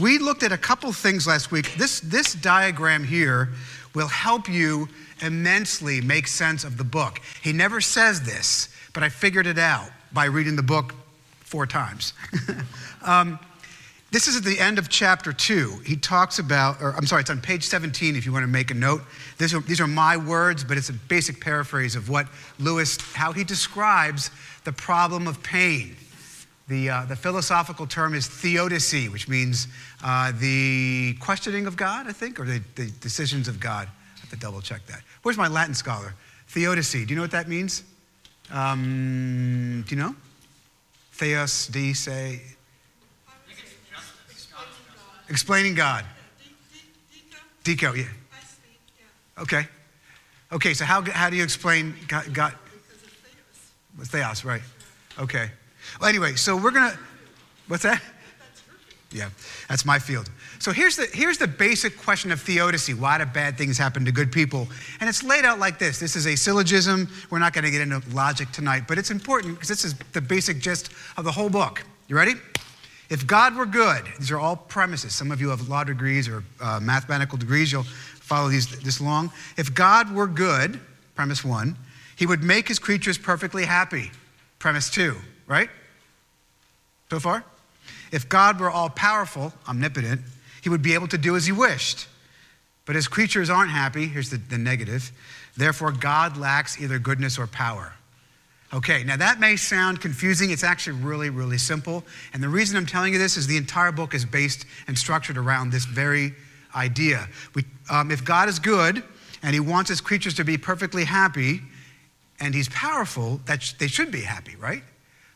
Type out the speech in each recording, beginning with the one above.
We looked at a couple things last week. This, this diagram here will help you immensely make sense of the book. He never says this, but I figured it out by reading the book four times. um, this is at the end of chapter two. He talks about, or I'm sorry, it's on page 17 if you want to make a note. These are, these are my words, but it's a basic paraphrase of what Lewis, how he describes the problem of pain. The, uh, the philosophical term is theodicy, which means uh, the questioning of God, I think, or the, the decisions of God. I have to double check that. Where's my Latin scholar? Theodicy. Do you know what that means? Um, do you know? Theos, de, say. Explaining God. Deco, yeah. Okay. Okay, so how, how do you explain God? God? Theos, right. Okay. Well, anyway, so we're going to, what's that? Yeah, that's my field. So here's the, here's the basic question of theodicy. Why do bad things happen to good people? And it's laid out like this. This is a syllogism. We're not going to get into logic tonight, but it's important because this is the basic gist of the whole book. You ready? If God were good, these are all premises. Some of you have law degrees or uh, mathematical degrees. You'll follow these this long. If God were good, premise one, he would make his creatures perfectly happy. Premise two, right? So far? If God were all powerful, omnipotent, he would be able to do as he wished. But as creatures aren't happy, here's the, the negative, therefore God lacks either goodness or power. Okay, now that may sound confusing. It's actually really, really simple. And the reason I'm telling you this is the entire book is based and structured around this very idea. We, um, if God is good and he wants his creatures to be perfectly happy and he's powerful, that sh- they should be happy, right?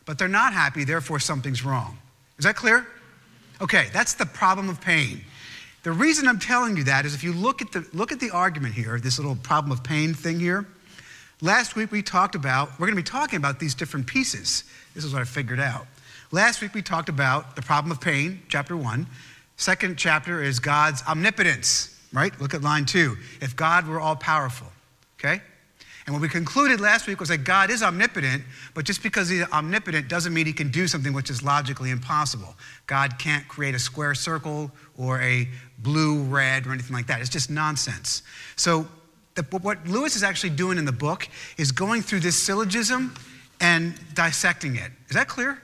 But they're not happy, therefore something's wrong. Is that clear? Okay, that's the problem of pain. The reason I'm telling you that is if you look at the, look at the argument here, this little problem of pain thing here, last week we talked about, we're going to be talking about these different pieces. This is what I figured out. Last week we talked about the problem of pain, chapter one. Second chapter is God's omnipotence, right? Look at line two. If God were all powerful, okay? And what we concluded last week was that God is omnipotent, but just because he's omnipotent doesn't mean he can do something which is logically impossible. God can't create a square circle or a blue red or anything like that. It's just nonsense. So, the, what Lewis is actually doing in the book is going through this syllogism and dissecting it. Is that clear?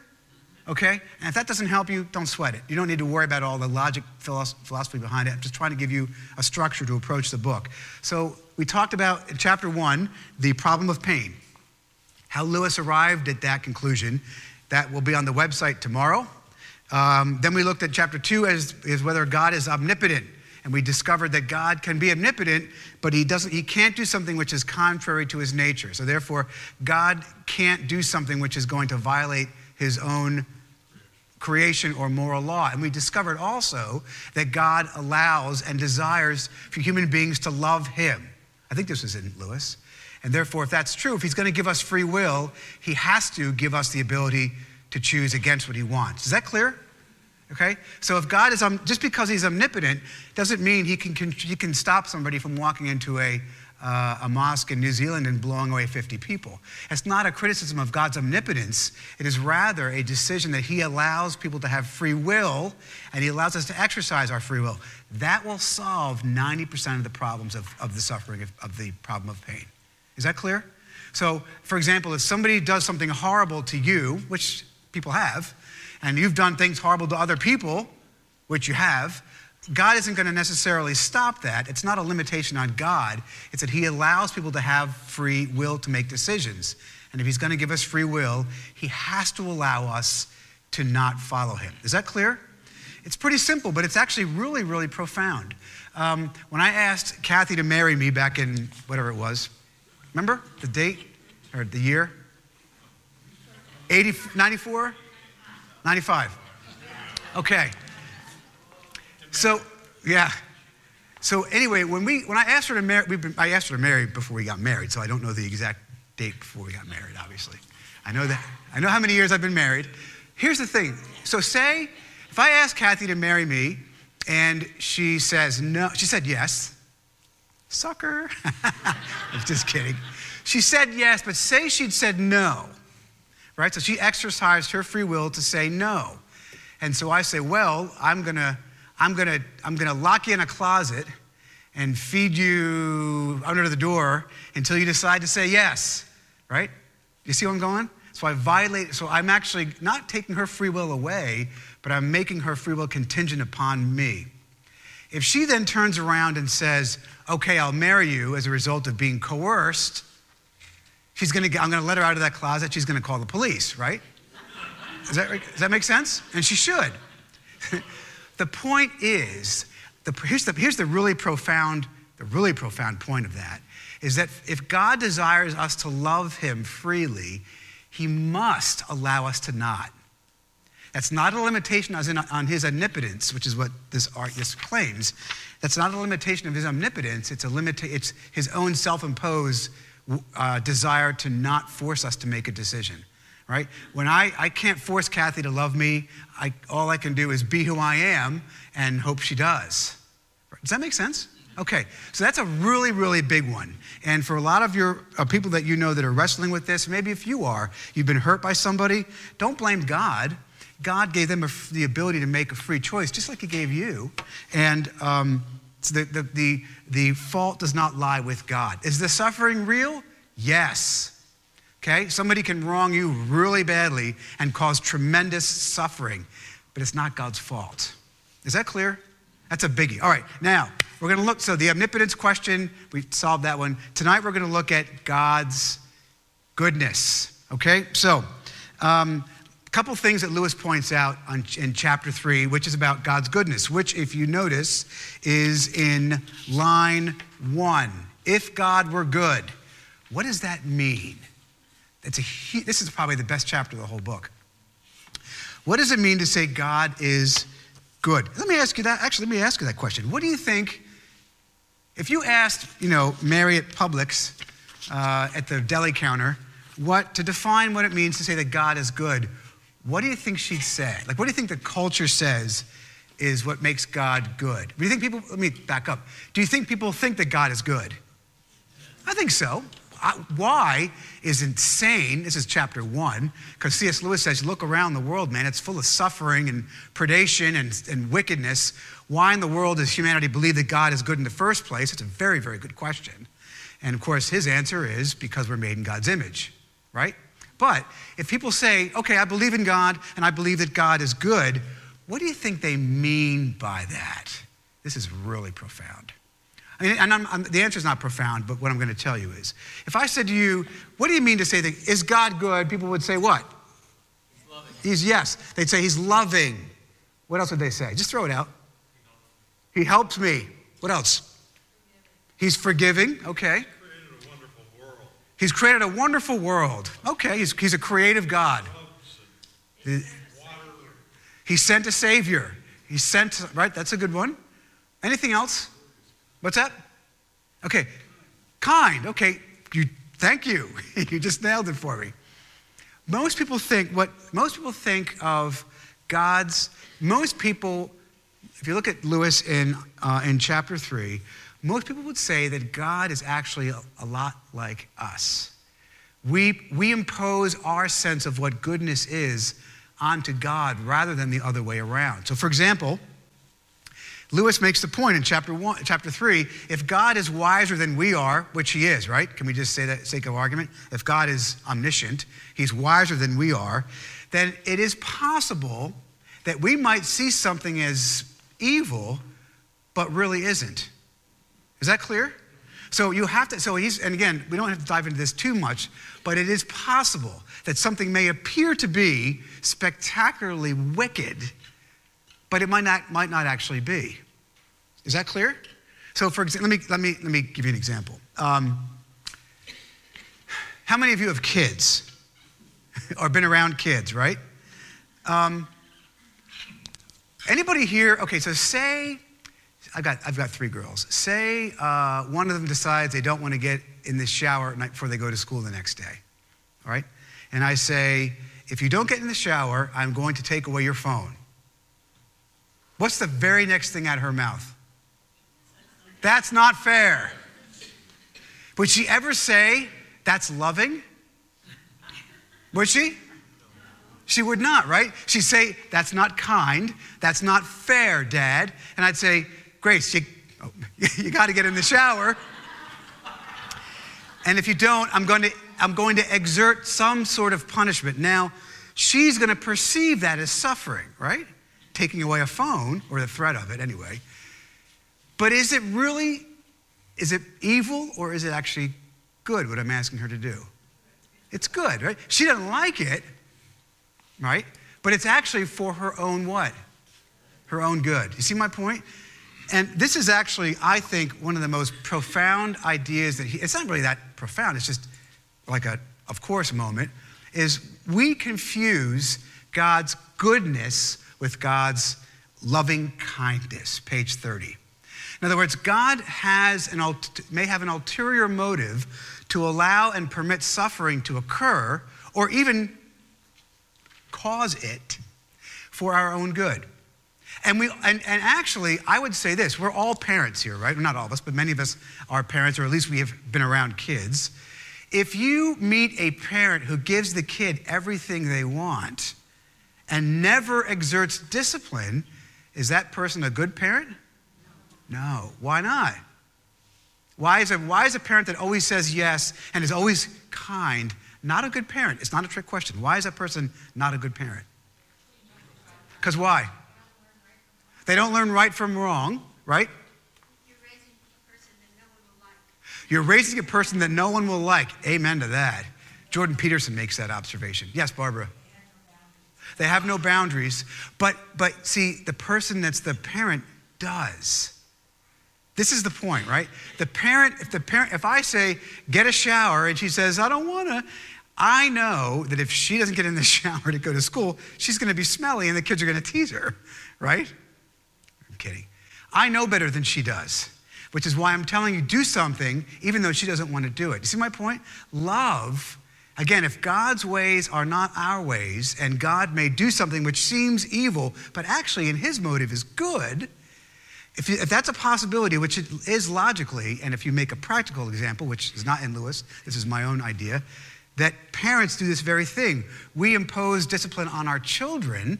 Okay? And if that doesn't help you, don't sweat it. You don't need to worry about all the logic, philosophy behind it. I'm just trying to give you a structure to approach the book. So, we talked about in chapter one the problem of pain, how Lewis arrived at that conclusion. That will be on the website tomorrow. Um, then we looked at chapter two as, as whether God is omnipotent. And we discovered that God can be omnipotent, but he, doesn't, he can't do something which is contrary to his nature. So therefore, God can't do something which is going to violate his own creation or moral law. And we discovered also that God allows and desires for human beings to love him. I think this was in Lewis. And therefore, if that's true, if he's going to give us free will, he has to give us the ability to choose against what he wants. Is that clear? Okay? So if God is, um, just because he's omnipotent, doesn't mean he can, can, he can stop somebody from walking into a, uh, a mosque in New Zealand and blowing away 50 people. It's not a criticism of God's omnipotence. It is rather a decision that He allows people to have free will and He allows us to exercise our free will. That will solve 90% of the problems of, of the suffering of, of the problem of pain. Is that clear? So, for example, if somebody does something horrible to you, which people have, and you've done things horrible to other people, which you have, God isn't going to necessarily stop that. It's not a limitation on God. It's that He allows people to have free will to make decisions. And if He's going to give us free will, He has to allow us to not follow Him. Is that clear? It's pretty simple, but it's actually really, really profound. Um, when I asked Kathy to marry me back in whatever it was, remember the date or the year? 80, 94? 95. Okay. So, yeah. So anyway, when we when I asked her to marry, I asked her to marry before we got married, so I don't know the exact date before we got married. Obviously, I know that I know how many years I've been married. Here's the thing. So say if I ask Kathy to marry me, and she says no, she said yes. Sucker. I'm just kidding. She said yes, but say she'd said no, right? So she exercised her free will to say no. And so I say, well, I'm going to I'm going to I'm going to lock you in a closet and feed you under the door until you decide to say yes, right? You see where I'm going? So I violate, so I'm actually not taking her free will away, but I'm making her free will contingent upon me. If she then turns around and says, okay, I'll marry you as a result of being coerced, she's gonna, get. I'm gonna let her out of that closet, she's gonna call the police, right? That, does that make sense? And she should. the point is, the, here's, the, here's the really profound, the really profound point of that, is that if God desires us to love him freely, he must allow us to not. That's not a limitation on his omnipotence, which is what this artist claims. That's not a limitation of his omnipotence. It's, a limita- it's his own self imposed uh, desire to not force us to make a decision, right? When I, I can't force Kathy to love me, I, all I can do is be who I am and hope she does. Does that make sense? Okay, so that's a really, really big one. And for a lot of your uh, people that you know that are wrestling with this, maybe if you are, you've been hurt by somebody, don't blame God. God gave them a, the ability to make a free choice, just like He gave you. And um, the, the, the, the fault does not lie with God. Is the suffering real? Yes. Okay? Somebody can wrong you really badly and cause tremendous suffering, but it's not God's fault. Is that clear? That's a biggie. All right, now we're going to look. So, the omnipotence question, we solved that one. Tonight, we're going to look at God's goodness. Okay? So, um, a couple things that Lewis points out on, in chapter three, which is about God's goodness, which, if you notice, is in line one. If God were good, what does that mean? It's a, this is probably the best chapter of the whole book. What does it mean to say God is good? Let me ask you that. Actually, let me ask you that question. What do you think if you asked, you know, Mary at Publix uh, at the deli counter, what to define what it means to say that God is good? what do you think she'd say? Like, what do you think the culture says is what makes God good? Do you think people, let me back up. Do you think people think that God is good? I think so. Why is insane. This is chapter one, because C.S. Lewis says, look around the world, man, it's full of suffering and predation and, and wickedness. Why in the world does humanity believe that God is good in the first place? It's a very, very good question. And of course, his answer is because we're made in God's image, right? But if people say, okay, I believe in God and I believe that God is good, what do you think they mean by that? This is really profound. I mean, and I'm, I'm, the answer is not profound, but what I'm going to tell you is if I said to you, what do you mean to say that is God good? People would say, what? He's, he's yes. They'd say he's loving. What else would they say? Just throw it out. He helps me. What else? He's forgiving. Okay. He's created a wonderful world. Okay, he's, he's a creative God. He sent a Savior. He sent, right? That's a good one. Anything else? What's that? Okay, kind. Okay, you, thank you. you just nailed it for me. Most people think what most people think of God's. Most people, if you look at Lewis in uh, in chapter three, most people would say that God is actually a, a lot like us. We, we impose our sense of what goodness is onto God rather than the other way around. So, for example, Lewis makes the point in chapter one, chapter three, if God is wiser than we are, which he is, right? Can we just say that sake of argument? If God is omniscient, he's wiser than we are, then it is possible that we might see something as evil, but really isn't. Is that clear? So you have to, so he's, and again, we don't have to dive into this too much, but it is possible that something may appear to be spectacularly wicked, but it might not, might not actually be. Is that clear? So for example, let me, let me, let me give you an example. Um, how many of you have kids or been around kids, right? Um, anybody here, okay, so say I've got, I've got three girls. Say uh, one of them decides they don't want to get in the shower at night before they go to school the next day. All right? And I say, if you don't get in the shower, I'm going to take away your phone. What's the very next thing out of her mouth? That's not fair. Would she ever say, that's loving? Would she? She would not, right? She'd say, That's not kind. That's not fair, Dad. And I'd say, Grace, you, oh, you got to get in the shower. And if you don't, I'm going, to, I'm going to exert some sort of punishment. Now, she's going to perceive that as suffering, right? Taking away a phone, or the threat of it anyway. But is it really, is it evil or is it actually good what I'm asking her to do? It's good, right? She doesn't like it, right? But it's actually for her own what? Her own good. You see my point? And this is actually, I think, one of the most profound ideas that he, it's not really that profound, it's just like a, of course, moment, is we confuse God's goodness with God's loving kindness. Page 30. In other words, God has an, may have an ulterior motive to allow and permit suffering to occur or even cause it for our own good. And, we, and, and actually, I would say this we're all parents here, right? Not all of us, but many of us are parents, or at least we have been around kids. If you meet a parent who gives the kid everything they want and never exerts discipline, is that person a good parent? No. Why not? Why is, a, why is a parent that always says yes and is always kind not a good parent? It's not a trick question. Why is that person not a good parent? Because why? They don't learn right from wrong, right? You're raising a person that no one will like. Amen to that. Jordan Peterson makes that observation. Yes, Barbara. They have no boundaries. But, but see, the person that's the parent does. This is the point, right? The parent, if the parent, if I say, get a shower, and she says, I don't wanna, I know that if she doesn't get in the shower to go to school, she's gonna be smelly and the kids are gonna tease her, right? I'm kidding. I know better than she does, which is why I'm telling you, do something even though she doesn't wanna do it. You see my point? Love, again, if God's ways are not our ways, and God may do something which seems evil, but actually in his motive is good, if, you, if, that's a possibility, which it is logically, and if you make a practical example, which is not in Lewis, this is my own idea, that parents do this very thing. We impose discipline on our children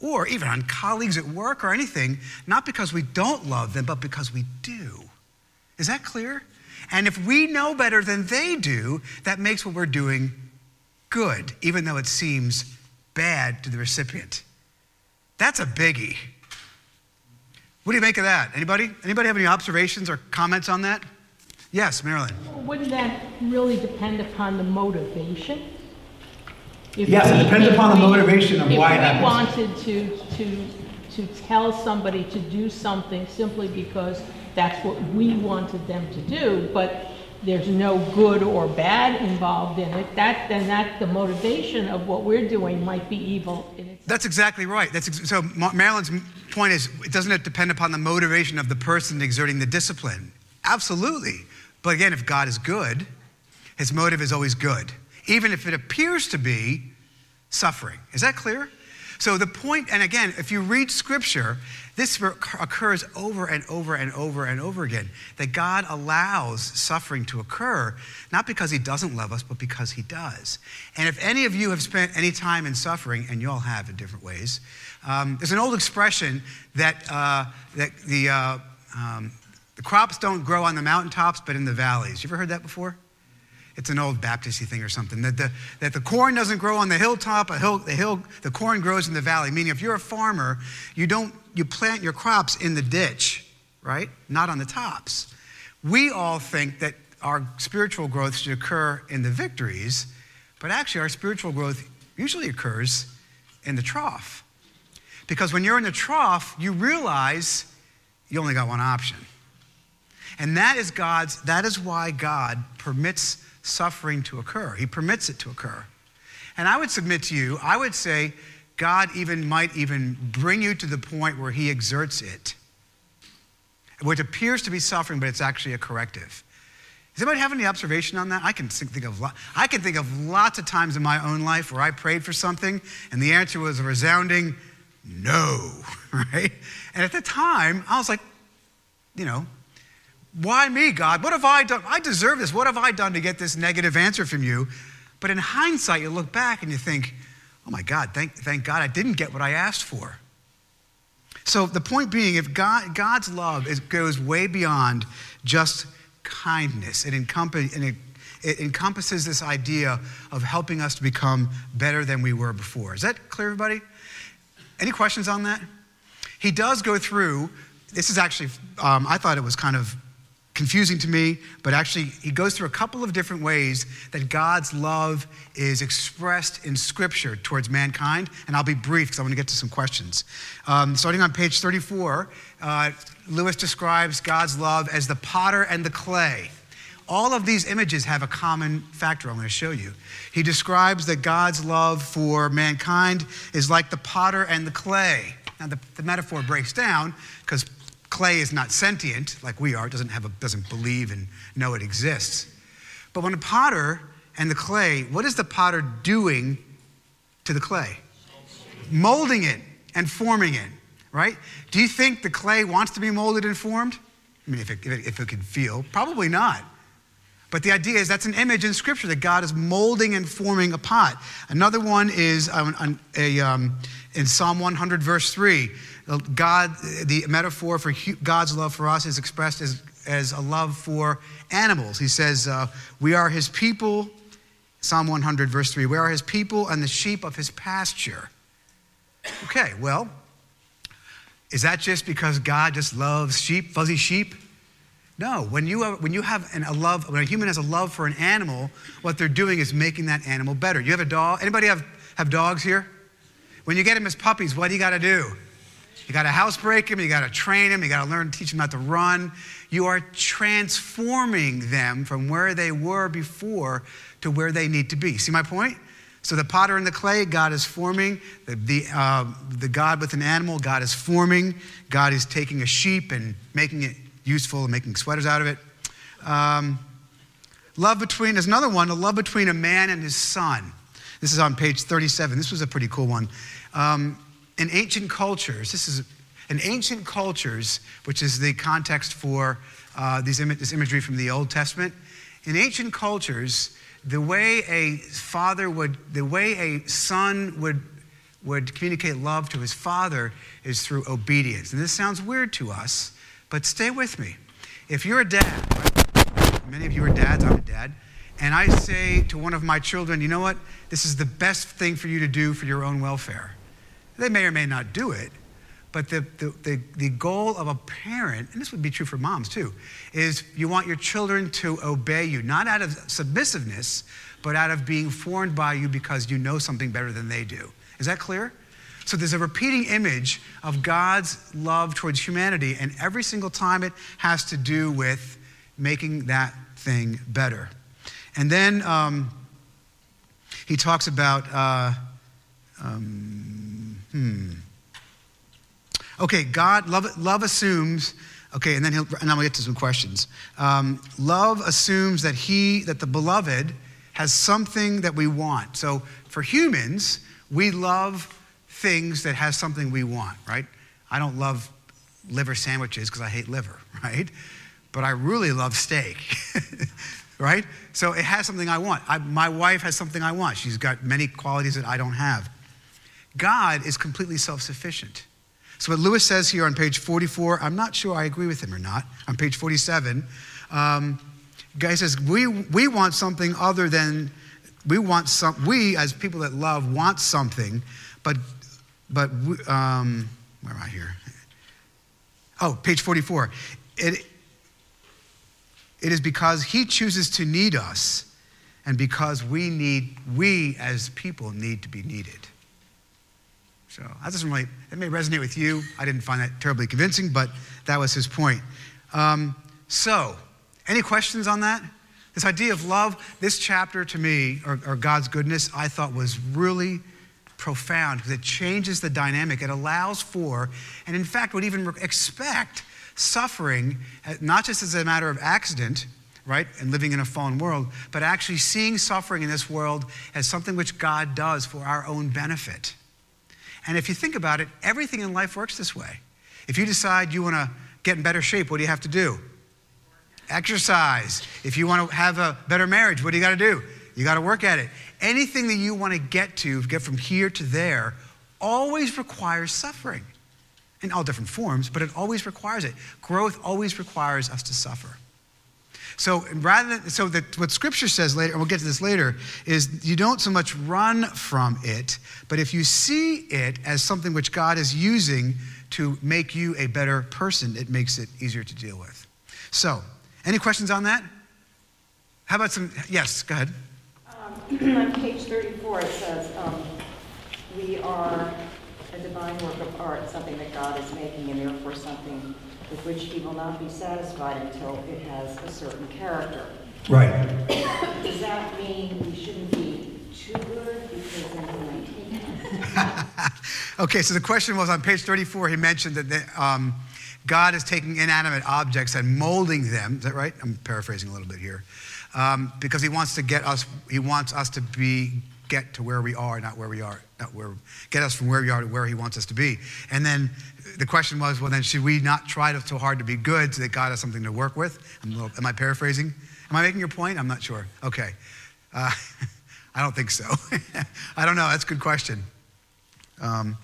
or even on colleagues at work or anything, not because we don't love them, but because we do. Is that clear? And if we know better than they do, that makes what we're doing good, even though it seems bad to the recipient. That's a biggie. What do you make of that? Anybody? Anybody have any observations or comments on that? Yes, Marilyn. Wouldn't that really depend upon the motivation? If yes, we, it depends upon the motivation of why it happens. wanted to, to, to tell somebody to do something simply because that's what we wanted them to do, but there's no good or bad involved in it, that, then that the motivation of what we're doing might be evil. That's exactly right. That's ex- so Marilyn's point is, doesn't it depend upon the motivation of the person exerting the discipline? Absolutely. But again, if God is good, his motive is always good, even if it appears to be suffering. Is that clear? So the point, and again, if you read scripture, this occurs over and over and over and over again that God allows suffering to occur, not because He doesn't love us, but because He does. And if any of you have spent any time in suffering, and you all have in different ways, um, there's an old expression that, uh, that the, uh, um, the crops don't grow on the mountaintops, but in the valleys. You ever heard that before? It's an old Baptisty thing or something. That the, that the corn doesn't grow on the hilltop, a hill, the, hill, the corn grows in the valley. Meaning, if you're a farmer, you don't you plant your crops in the ditch, right? Not on the tops. We all think that our spiritual growth should occur in the victories, but actually, our spiritual growth usually occurs in the trough. Because when you're in the trough, you realize you only got one option. And that is God's, that is why God permits suffering to occur. He permits it to occur. And I would submit to you, I would say God even might even bring you to the point where he exerts it, which appears to be suffering, but it's actually a corrective. Does anybody have any observation on that? I can think of I can think of lots of times in my own life where I prayed for something and the answer was a resounding no, right? And at the time, I was like, you know, why me, God? What have I done? I deserve this. What have I done to get this negative answer from you? But in hindsight, you look back and you think, oh my God, thank, thank God I didn't get what I asked for. So the point being, if God, God's love is, goes way beyond just kindness, it, encompass, it, it encompasses this idea of helping us to become better than we were before. Is that clear, everybody? Any questions on that? He does go through, this is actually, um, I thought it was kind of confusing to me, but actually, he goes through a couple of different ways that God's love is expressed in Scripture towards mankind. And I'll be brief because I want to get to some questions. Um, starting on page 34, uh, Lewis describes God's love as the potter and the clay. All of these images have a common factor I'm going to show you. He describes that God's love for mankind is like the potter and the clay. Now, the, the metaphor breaks down because clay is not sentient like we are, it doesn't, have a, doesn't believe and know it exists. But when a potter and the clay, what is the potter doing to the clay? Molding it and forming it, right? Do you think the clay wants to be molded and formed? I mean, if it, if it, if it could feel, probably not. But the idea is that's an image in Scripture that God is molding and forming a pot. Another one is um, a, um, in Psalm 100, verse 3. God, the metaphor for God's love for us is expressed as, as a love for animals. He says, uh, We are his people, Psalm 100, verse 3. We are his people and the sheep of his pasture. Okay, well, is that just because God just loves sheep, fuzzy sheep? No, when you, have, when you have a love, when a human has a love for an animal, what they're doing is making that animal better. You have a dog? Anybody have, have dogs here? When you get them as puppies, what do you got to do? You got to housebreak them, you got to train them, you got to learn to teach them not to run. You are transforming them from where they were before to where they need to be. See my point? So the potter and the clay, God is forming. The, the, uh, the God with an animal, God is forming. God is taking a sheep and making it useful and making sweaters out of it. Um, love between, there's another one, a love between a man and his son. This is on page 37. This was a pretty cool one. Um, in ancient cultures, this is in ancient cultures, which is the context for uh, these Im- this imagery from the Old Testament. In ancient cultures, the way a father would, the way a son would, would communicate love to his father is through obedience. And this sounds weird to us, but stay with me. If you're a dad, many of you are dads, I'm a dad, and I say to one of my children, you know what? This is the best thing for you to do for your own welfare. They may or may not do it, but the, the, the, the, goal of a parent, and this would be true for moms too, is you want your children to obey you, not out of submissiveness, but out of being formed by you because you know something better than they do. Is that clear? So there's a repeating image of God's love towards humanity, and every single time it has to do with making that thing better. And then um, he talks about. Uh, um, Hmm. Okay, God, love, love assumes, okay, and then he'll, and I'm gonna get to some questions. Um, love assumes that he, that the beloved has something that we want. So for humans, we love things that has something we want, right? I don't love liver sandwiches because I hate liver, right? But I really love steak, right? So it has something I want. I, my wife has something I want. She's got many qualities that I don't have. God is completely self sufficient. So, what Lewis says here on page 44, I'm not sure I agree with him or not. On page 47, um, guy says, we, we want something other than, we want some, we as people that love want something, but, but we, um, where am I here? Oh, page 44. It, it is because he chooses to need us and because we need, we as people need to be needed. So that doesn't really, it may resonate with you. I didn't find that terribly convincing, but that was his point. Um, so, any questions on that? This idea of love, this chapter to me, or, or God's goodness, I thought was really profound because it changes the dynamic. It allows for, and in fact, would even expect suffering, uh, not just as a matter of accident, right, and living in a fallen world, but actually seeing suffering in this world as something which God does for our own benefit. And if you think about it, everything in life works this way. If you decide you want to get in better shape, what do you have to do? Exercise. If you want to have a better marriage, what do you got to do? You got to work at it. Anything that you want to get to, get from here to there, always requires suffering in all different forms, but it always requires it. Growth always requires us to suffer. So rather than, so that what scripture says later, and we'll get to this later, is you don't so much run from it, but if you see it as something which God is using to make you a better person, it makes it easier to deal with. So, any questions on that? How about some, yes, go ahead. On page 34, it says, um, we are a divine work of art, something that God is making, and therefore something with which he will not be satisfied until it has a certain character. Right. Does that mean we shouldn't be too good because then we might okay, so the question was on page 34, he mentioned that um, God is taking inanimate objects and molding them. Is that right? I'm paraphrasing a little bit here. Um, because he wants to get us, he wants us to be, get to where we are, not where we are, not where, get us from where we are to where he wants us to be. And then the question was, well, then should we not try so hard to be good so that God has something to work with? Little, am I paraphrasing? Am I making your point? I'm not sure. Okay. Uh, I don't think so. I don't know. That's a good question. Um,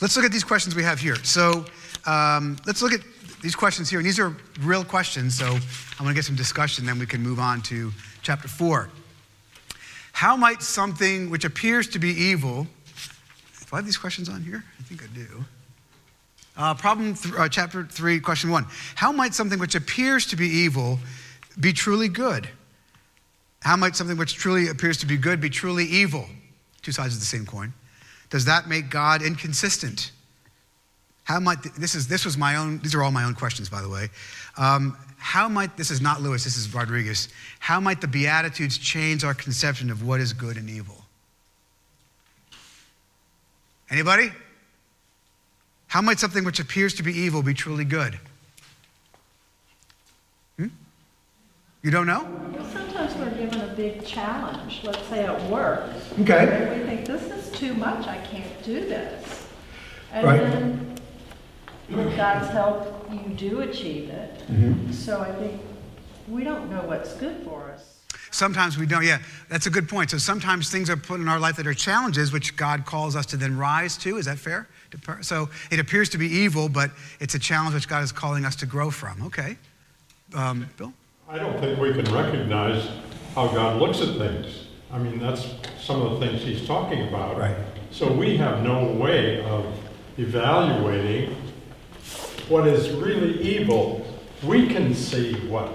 let's look at these questions we have here. So um, let's look at these questions here. And these are real questions. So I'm going to get some discussion, then we can move on to chapter 4. How might something which appears to be evil, do I have these questions on here? I think I do. Uh, problem th- uh, chapter 3, question 1. How might something which appears to be evil be truly good? How might something which truly appears to be good be truly evil? Two sides of the same coin. Does that make God inconsistent? How might, th- this, is, this was my own, these are all my own questions, by the way. Um, how might, this is not Lewis, this is Rodriguez. How might the Beatitudes change our conception of what is good and evil? Anybody? How might something which appears to be evil be truly good? Hmm? You don't know? Well, sometimes we're given a big challenge, let's say at work. Okay. We think, this is too much, I can't do this. And Right. then, with God's help, you do achieve it. Mm-hmm. So I think, we don't know what's good for us. Sometimes we don't. Yeah, that's a good point. So sometimes things are put in our life that are challenges, which God calls us to then rise to. Is that fair? So it appears to be evil, but it's a challenge which God is calling us to grow from. Okay. Um, Bill? I don't think we can recognize how God looks at things. I mean, that's some of the things he's talking about. Right. So we have no way of evaluating what is really evil. We can see what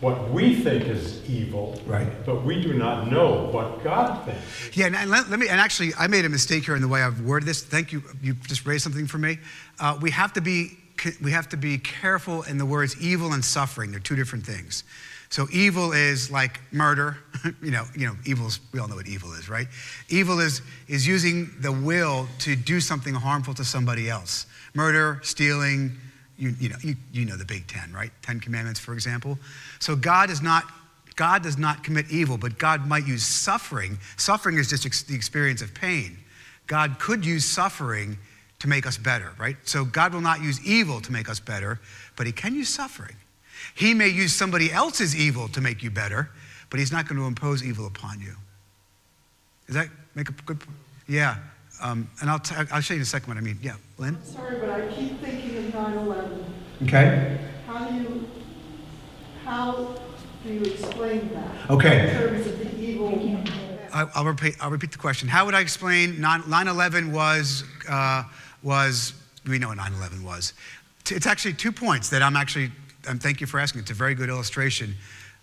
what we think is evil, Right. but we do not know what God thinks. Yeah, and let, let me, and actually, I made a mistake here in the way I've worded this. Thank you. You just raised something for me. Uh, we have to be, we have to be careful in the words evil and suffering. They're two different things. So evil is like murder. you know, you know, evil is, we all know what evil is, right? Evil is, is using the will to do something harmful to somebody else. Murder, stealing, you, you, know, you, you know the big ten, right? Ten commandments, for example. So God is not, God does not commit evil, but God might use suffering. Suffering is just ex- the experience of pain. God could use suffering to make us better, right? So God will not use evil to make us better, but he can use suffering. He may use somebody else's evil to make you better, but he's not going to impose evil upon you. Does that make a good point? Yeah. Um, and I'll, t- I'll show you in a second what I mean. Yeah, Lynn? Sorry, but I keep thinking of 9/11. Okay. How do you, how do you explain that? Okay. In terms of the evil. I- I'll repeat, I'll repeat the question. How would I explain 9 11 was, uh, was, we know what 9 11 was. It's actually two points that I'm actually, um, thank you for asking. It's a very good illustration.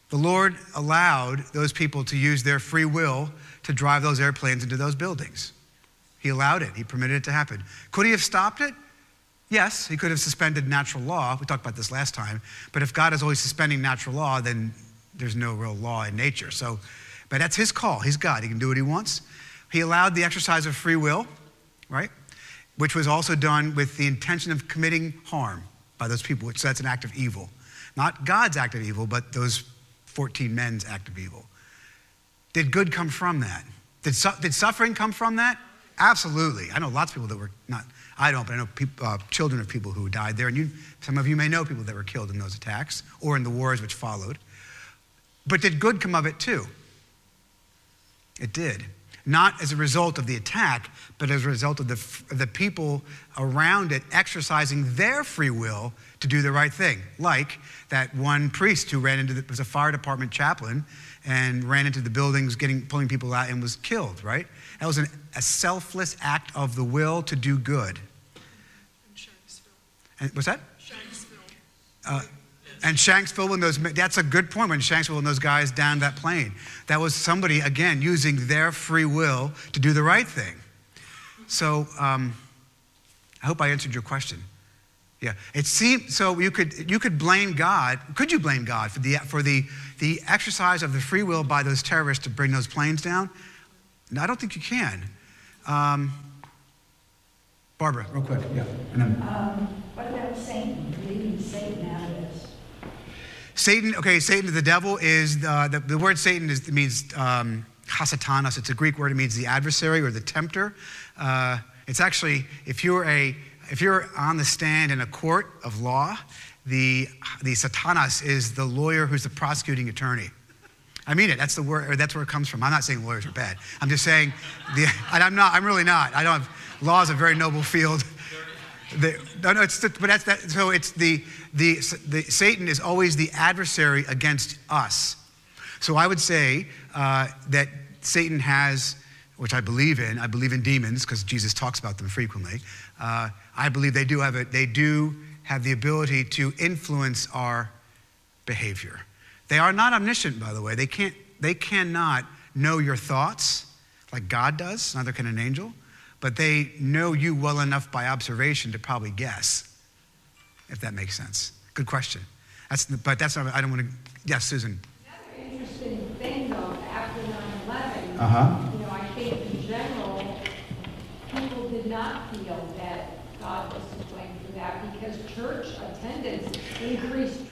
The Lord allowed those people to use their free will to drive those airplanes into those buildings. He allowed it, He permitted it to happen. Could He have stopped it? Yes, He could have suspended natural law. We talked about this last time. But if God is always suspending natural law, then there's no real law in nature. So, but that's His call. He's God. He can do what He wants. He allowed the exercise of free will, right? Which was also done with the intention of committing harm by those people, which that's an act of evil. Not God's act of evil, but those 14 men's act of evil. Did good come from that? Did, su- did suffering come from that? Absolutely. I know lots of people that were not, I don't, but I know peop uh, children of people who died there. And you, some of you may know people that were killed in those attacks or in the wars which followed. But did good come of it too? It did. Not as a result of the attack, but as a result of the, the people around it exercising their free will to do the right thing. Like that one priest who ran into the, was a fire department chaplain and ran into the buildings, getting, pulling people out, and was killed, right? That was an, a selfless act of the will to do good. And what's that? Uh, and Shanksville, when those, that's a good point, when Shanksville and those guys downed that plane. That was somebody, again, using their free will to do the right thing. So um, I hope I answered your question. Yeah, it seems so. You could you could blame God. Could you blame God for the for the the exercise of the free will by those terrorists to bring those planes down? No, I don't think you can. Um, Barbara, real quick. Yeah. Um, what about Satan, leaving Satan out of? Satan, okay, Satan, the devil is, uh, the, the word Satan is, means um, hasatanos. It's a Greek word. It means the adversary or the tempter. Uh, it's actually, if you're, a, if you're on the stand in a court of law, the, the satanas is the lawyer who's the prosecuting attorney. I mean it. That's the word, or that's where it comes from. I'm not saying lawyers are bad. I'm just saying, the, and I'm not. I'm really not. I don't. Have, law is a very noble field. The, no, no, it's the, but that's that. So it's the, the the Satan is always the adversary against us. So I would say uh, that Satan has, which I believe in. I believe in demons because Jesus talks about them frequently. Uh, I believe they do have it. They do have the ability to influence our behavior. They are not omniscient, by the way. They, can't, they cannot know your thoughts like God does, neither can an angel, but they know you well enough by observation to probably guess, if that makes sense. Good question. That's, but that's not, I don't want to, yes, Susan. Another interesting thing, though, after 9/11, Uh-huh. you know, I think in general, people did not feel that God was to blame for that because church attendance increased tremendously.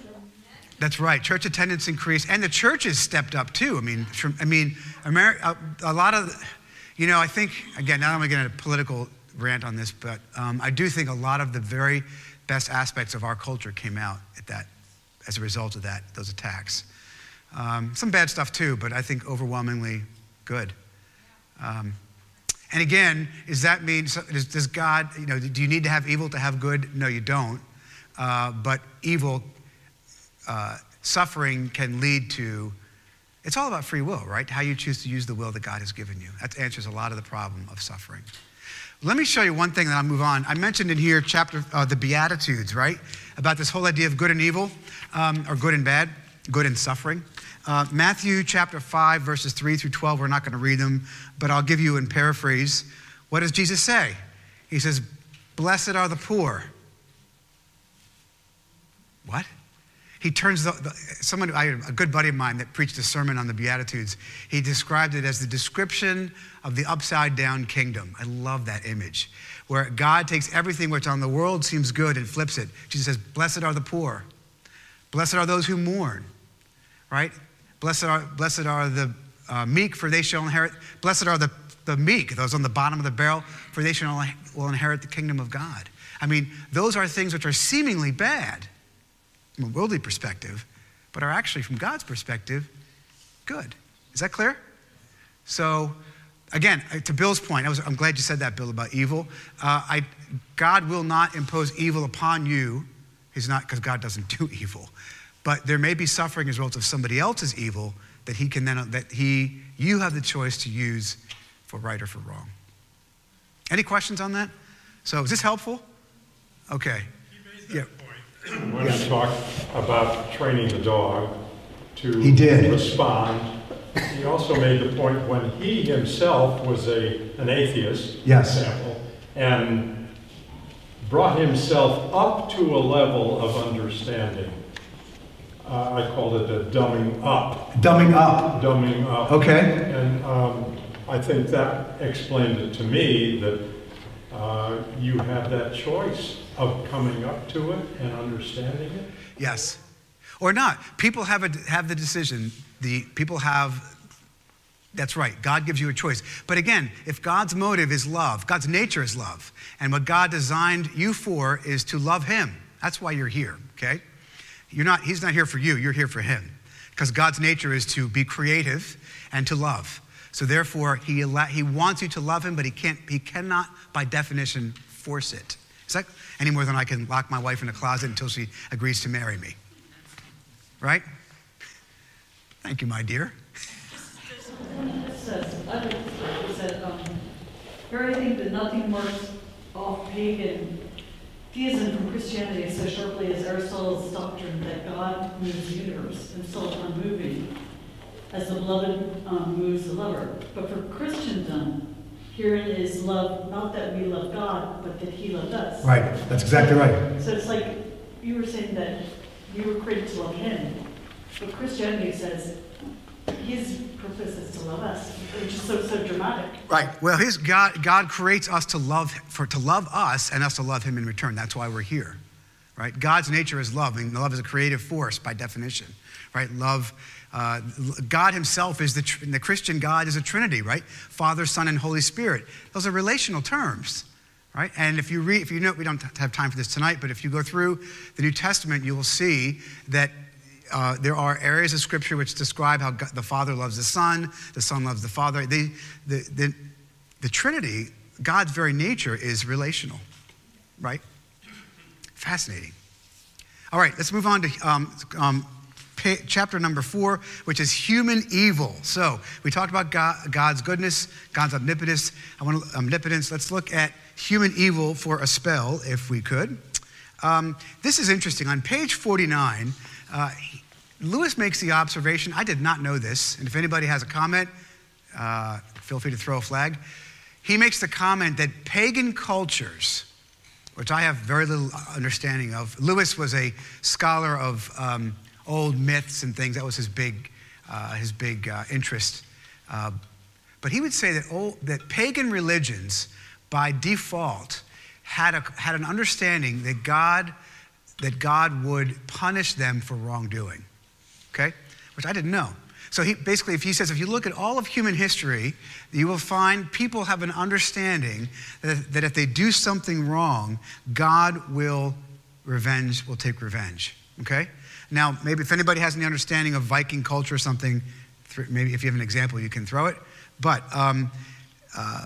That's right. Church attendance increased, and the churches stepped up too. I mean, from, I mean, America, a, a lot of, you know, I think again, not only getting a political rant on this, but um, I do think a lot of the very best aspects of our culture came out at that, as a result of that, those attacks. Um, some bad stuff too, but I think overwhelmingly good. Um, and again, does that mean, does, does God, you know, do you need to have evil to have good? No, you don't. Uh, but evil uh, suffering can lead to it's all about free will right? How you choose to use the will that god has given you. That answers a lot of the problem of suffering. Let me show you one thing that i'll move on. I mentioned in here chapter uh, the beatitudes right? About this whole idea of good and evil um, or good and bad good and suffering. Uh, matthew chapter 5 verses 3 through 12 we're not going to read them but i'll give you in paraphrase what does jesus say? He says blessed are the poor. What he turns the, the, someone I, a good buddy of mine that preached a sermon on the beatitudes. He described it as the description of the upside down kingdom. I love that image where god takes everything which on the world seems good and flips it. Jesus says blessed are the poor. Blessed are those who mourn right? Blessed are, blessed are the uh, meek for they shall inherit blessed are the, the meek those on the bottom of the barrel for they shall will inherit the kingdom of god. I mean those are things which are seemingly bad from a worldly perspective, but are actually, from God's perspective, good. Is that clear? So, again, uh, to Bill's point, I was, I'm glad you said that, Bill, about evil. Uh, I, God will not impose evil upon you. He's not, because God doesn't do evil. But there may be suffering as a result of somebody else's evil that he can then, that he, you have the choice to use for right or for wrong. Any questions on that? So, is this helpful? Okay. Yeah. When he talked about training the dog to He did. respond, he also made the point when he himself was a, an atheist, for Yes. example, and brought himself up to a level of understanding. Uh, I called it a dumbing up. Dumbing up. Dumbing up. Okay. And um, I think that explained it to me that uh, you have that choice of coming up to it and understanding it. Yes. Or not. People have, a, have the decision. The people have, that's right. God gives you a choice. But again, if God's motive is love, God's nature is love, and what God designed you for is to love Him. That's why you're here, okay? You're not, he's not here for you, you're here for Him. Because God's nature is to be creative and to love. So therefore, he, he wants you to love him, but he, can't, he cannot, by definition, force it. Is that any more than I can lock my wife in a closet until she agrees to marry me? Right? Thank you, my dear. Think that nothing marks off pagan theism from Christianity so sharply as Aristotle's doctrine that God moves the universe and still unmoving, as the beloved um, moves the lover. But for Christendom, herein is love, not that we love God, but that He loved us. Right, that's exactly right. So it's like you were saying that you were created to love Him, but Christianity says His purpose is to love us, which is so so dramatic. Right. Well, his God, God creates us to love for to love us and us to love him in return. That's why we're here. Right? God's nature is love, and love is a creative force by definition. Right? Love. Uh, God Himself is the, the Christian God is a Trinity, right? Father, Son, and Holy Spirit. Those are relational terms, right? And if you read, if you know, we don't have time for this tonight, but if you go through the New Testament, you will see that uh, there are areas of Scripture which describe how God, the Father loves the Son, the Son loves the Father. The, the, the, the Trinity, God's very nature is relational, right? Fascinating. All right, let's move on to um, um, chapter number four, which is human evil. So we talked about God, God's goodness, God's omnipotence. I want to, omnipotence. Let's look at human evil for a spell, if we could. Um, this is interesting. On page 49, uh, Lewis makes the observation. I did not know this, and if anybody has a comment, uh, feel free to throw a flag. He makes the comment that pagan cultures, which I have very little understanding of. Lewis was a scholar of um, old myths and things. That was his big, uh, his big uh, interest. Uh, but he would say that, old, that pagan religions, by default, had, a, had an understanding that God, that God would punish them for wrongdoing. Okay? Which I didn't know. So he basically, if he says, if you look at all of human history, you will find people have an understanding that, that if they do something wrong, God will revenge, will take revenge. Okay? Now, maybe if anybody has any understanding of Viking culture or something, th- maybe if you have an example, you can throw it. But um, uh,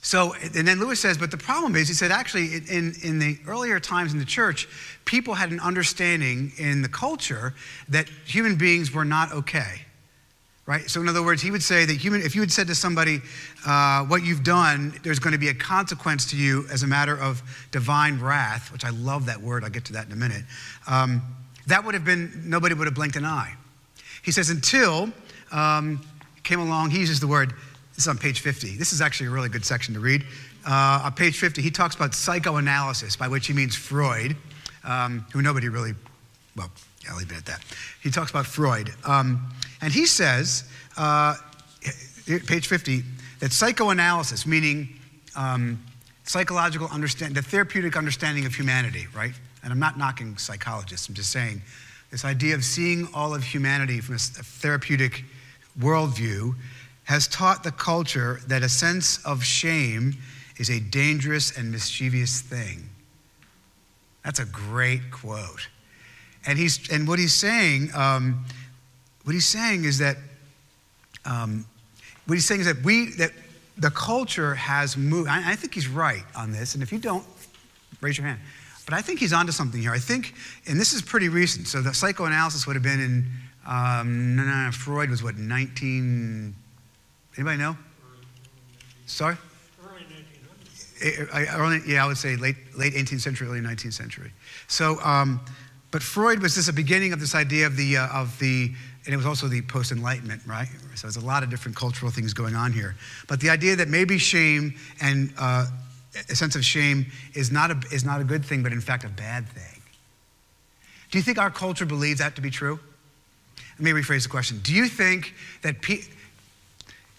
so, and then Lewis says, but the problem is, he said, actually, in, in the earlier times in the church, people had an understanding in the culture that human beings were not okay. Right? So, in other words, he would say that human, if you had said to somebody, uh, what you've done, there's going to be a consequence to you as a matter of divine wrath, which I love that word, I'll get to that in a minute, um, that would have been, nobody would have blinked an eye. He says, until um, came along, he uses the word this is on page 50. This is actually a really good section to read. Uh, on page 50, he talks about psychoanalysis, by which he means Freud, um, who nobody really, well, I'll leave it at that. He talks about Freud. Um, and he says, uh, page 50, that psychoanalysis, meaning um, psychological understanding, the therapeutic understanding of humanity, right? And I'm not knocking psychologists, I'm just saying this idea of seeing all of humanity from a therapeutic worldview has taught the culture that a sense of shame is a dangerous and mischievous thing. That's a great quote. And, he's, and what he's saying, um, what he's saying is that, um, what he's saying is that we, that the culture has moved. I, I think he's right on this. And if you don't, raise your hand. But I think he's onto something here. I think, and this is pretty recent. So the psychoanalysis would have been in, um, no, no, Freud was what, 19, Anybody know? Sorry? Early 1900s. yeah, I would say late, late 18th century, early 19th century. So, um, but Freud was just a beginning of this idea of the, uh, of the, and it was also the post Enlightenment, right? So there's a lot of different cultural things going on here. But the idea that maybe shame and uh, a sense of shame is not, a, is not a good thing, but in fact a bad thing. Do you think our culture believes that to be true? Let me rephrase the question. Do you think that people,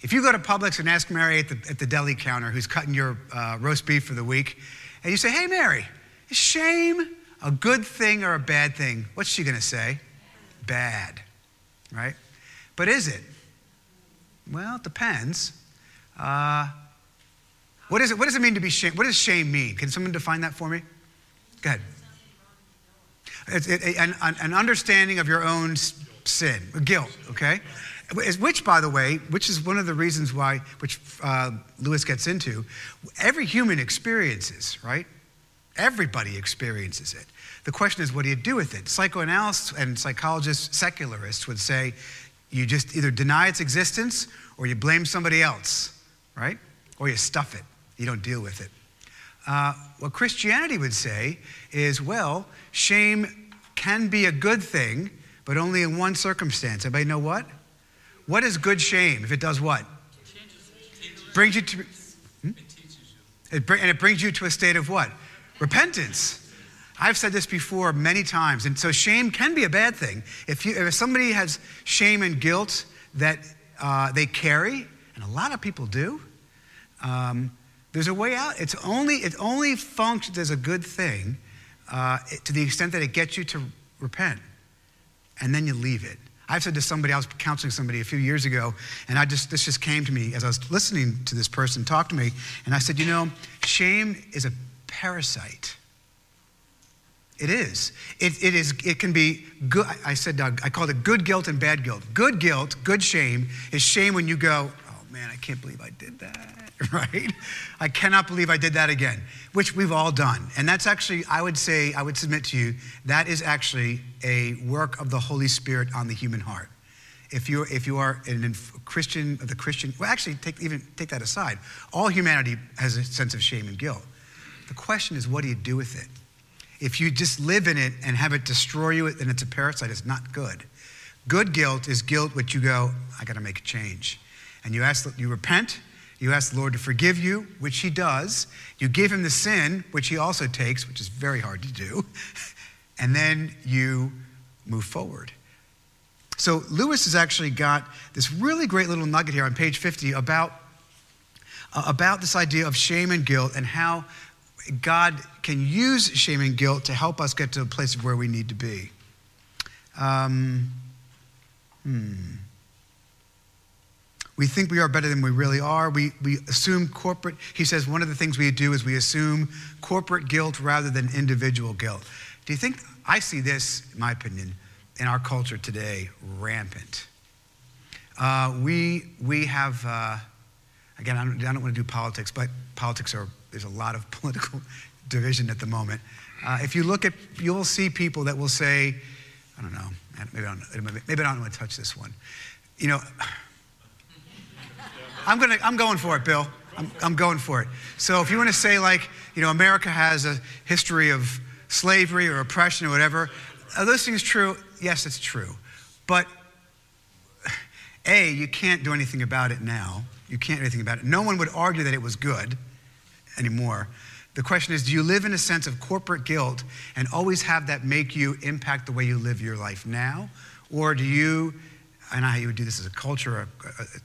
if you go to Publix and ask Mary at the, at the deli counter who's cutting your uh, roast beef for the week, and you say, Hey, Mary, is shame a good thing or a bad thing? What's she going to say? Bad, right? But is it? Well, it depends. Uh, what, is it, what does it mean to be shame? What does shame mean? Can someone define that for me? Go ahead. It's it, an, an understanding of your own sin, guilt, okay? Which, by the way, which is one of the reasons why, which uh, Lewis gets into, every human experiences, right? Everybody experiences it. The question is, what do you do with it? Psychoanalysts and psychologists, secularists would say you just either deny its existence or you blame somebody else, right? Or you stuff it, you don't deal with it. Uh, what Christianity would say is, well, shame can be a good thing, but only in one circumstance. Everybody know what? What is good shame if it does what? It brings you to. Hmm? It bring, and it brings you to a state of what? Repentance. I've said this before many times, and so shame can be a bad thing. If, you, if somebody has shame and guilt that uh, they carry, and a lot of people do, um, there's a way out. It's only, it only functions as a good thing uh, to the extent that it gets you to repent, and then you leave it. I've said to somebody, I was counseling somebody a few years ago, and I just, this just came to me as I was listening to this person talk to me, and I said, you know, shame is a parasite. It is. It, it is. It can be good. I said, Doug, I called it good guilt and bad guilt. Good guilt, good shame, is shame when you go, oh man, I can't believe I did that. Right? I cannot believe I did that again, which we've all done. And that's actually, I would say, I would submit to you, that is actually a work of the Holy Spirit on the human heart. If you're, if you are a Christian, the Christian, well, actually, take, even take that aside. All humanity has a sense of shame and guilt. The question is, what do you do with it? If you just live in it and have it destroy you then it's a parasite, it's not good. Good guilt is guilt which you go, I got to make a change. And you ask, you repent, you ask the Lord to forgive you, which He does. You give Him the sin, which He also takes, which is very hard to do. And then you move forward. So Lewis has actually got this really great little nugget here on page 50 about, uh, about this idea of shame and guilt and how God can use shame and guilt to help us get to a place of where we need to be. Um, hmm. We think we are better than we really are. We, we assume corporate, he says one of the things we do is we assume corporate guilt rather than individual guilt. Do you think, I see this, in my opinion, in our culture today, rampant. Uh, we, we have, uh, again, I don't, I don't want to do politics, but politics are there's a lot of political division at the moment. Uh, if you look at, you'll see people that will say, I don't know, maybe I don't, maybe I don't want to touch this one. You know, I'm, gonna, I'm going for it, Bill. I'm, I'm going for it. So if you want to say, like, you know, America has a history of slavery or oppression or whatever, are those things true? Yes, it's true. But A, you can't do anything about it now. You can't do anything about it. No one would argue that it was good anymore. The question is do you live in a sense of corporate guilt and always have that make you impact the way you live your life now? Or do you, I know how you would do this as a culture,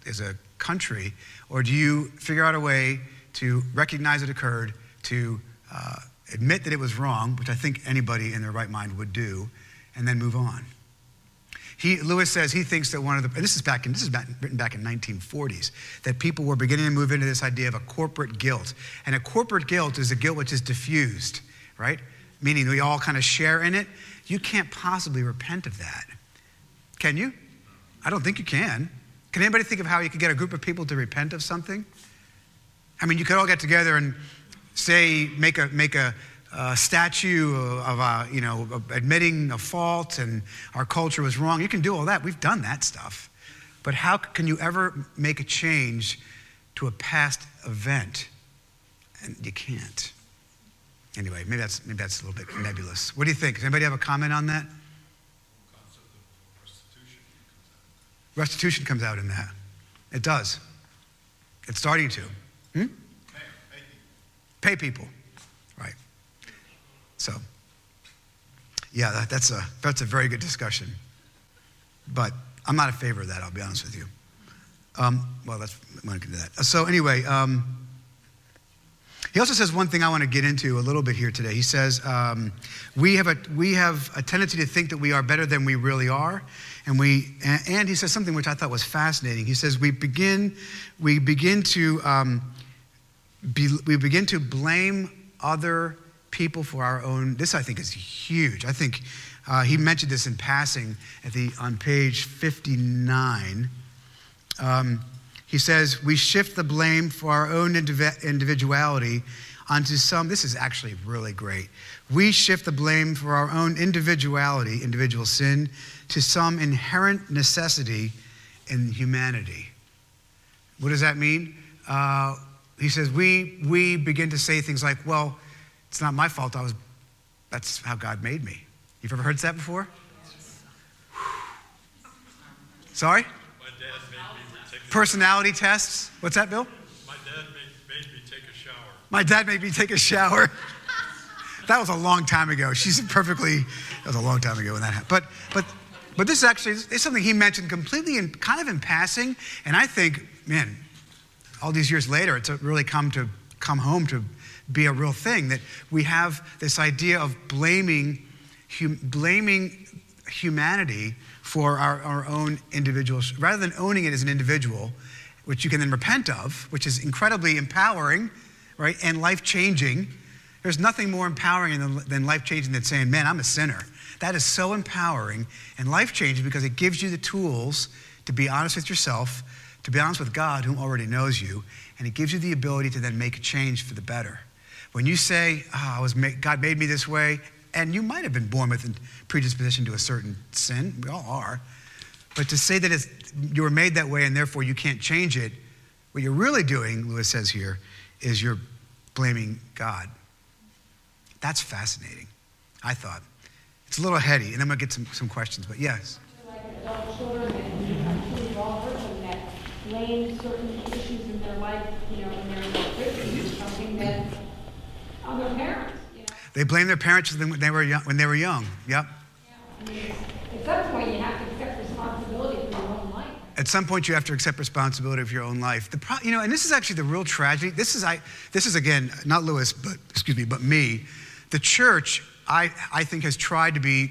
as a country, or do you figure out a way to recognize it occurred, to uh, admit that it was wrong, which I think anybody in their right mind would do, and then move on? He, Lewis says he thinks that one of the, this is back in, this is back, written back in 1940s, that people were beginning to move into this idea of a corporate guilt. And a corporate guilt is a guilt which is diffused, right? Meaning we all kind of share in it. You can't possibly repent of that. Can you? I don't think you can. Can anybody think of how you could get a group of people to repent of something? I mean, you could all get together and say, make a, make a, a statue of, uh, you know, admitting a fault and our culture was wrong. You can do all that. We've done that stuff. But how can you ever make a change to a past event? And you can't. Anyway, maybe that's, maybe that's a little bit nebulous. What do you think? Does anybody have a comment on that? Restitution comes out in that. It does. It's starting to. Hmm? Pay people. Right. So, yeah, that, that's, a, that's a very good discussion. But I'm not in favor of that, I'll be honest with you. Um, well, that's, going to get that. So, anyway, um, he also says one thing I want to get into a little bit here today. He says, um, we, have a, we have a tendency to think that we are better than we really are. And, we, and he says something which I thought was fascinating. He says, we begin, we begin, to, um, be, we begin to blame other people for our own. This, I think, is huge. I think uh, he mentioned this in passing at the, on page 59. Um, he says, We shift the blame for our own indiv- individuality onto some. This is actually really great. We shift the blame for our own individuality, individual sin, to some inherent necessity in humanity. What does that mean? Uh, he says, we, we begin to say things like, well, it's not my fault. I was, that's how God made me. You've ever heard that before? Sorry? My dad made me take Personality tests. What's that, Bill? my dad made, made me take a shower. My dad made me take a shower. that was a long time ago. She's perfectly, that was a long time ago when that happened. But, but, but this is actually it's something he mentioned completely in kind of in passing. And I think, man, all these years later, it's really come to come home to be a real thing that we have this idea of blaming, hum, blaming humanity for our, our own individuals, rather than owning it as an individual, which you can then repent of, which is incredibly empowering, right, and life changing. There's nothing more empowering than, than life changing than saying, man, I'm a sinner. That is so empowering and life changing because it gives you the tools to be honest with yourself, to be honest with God, who already knows you, and it gives you the ability to then make a change for the better. When you say, oh, I was made, God made me this way, and you might have been born with a predisposition to a certain sin, we all are, but to say that you were made that way and therefore you can't change it, what you're really doing, Lewis says here, is you're blaming God. That's fascinating, I thought. It's a little heady, and I'm going to get some, some questions, but yes. like adult children, and blame certain issues in their life, you know, when they're in their fifties, something that, on their parents, you know? They blame their parents when they were young. When they were young. Yep. I mean, at some point, you have to accept responsibility for your own life. At some point, you have to accept responsibility for your own life. The pro- you know, and this is actually the real tragedy. This is I. This is again not Lewis, but excuse me, but me. The church, I, I think, has tried to be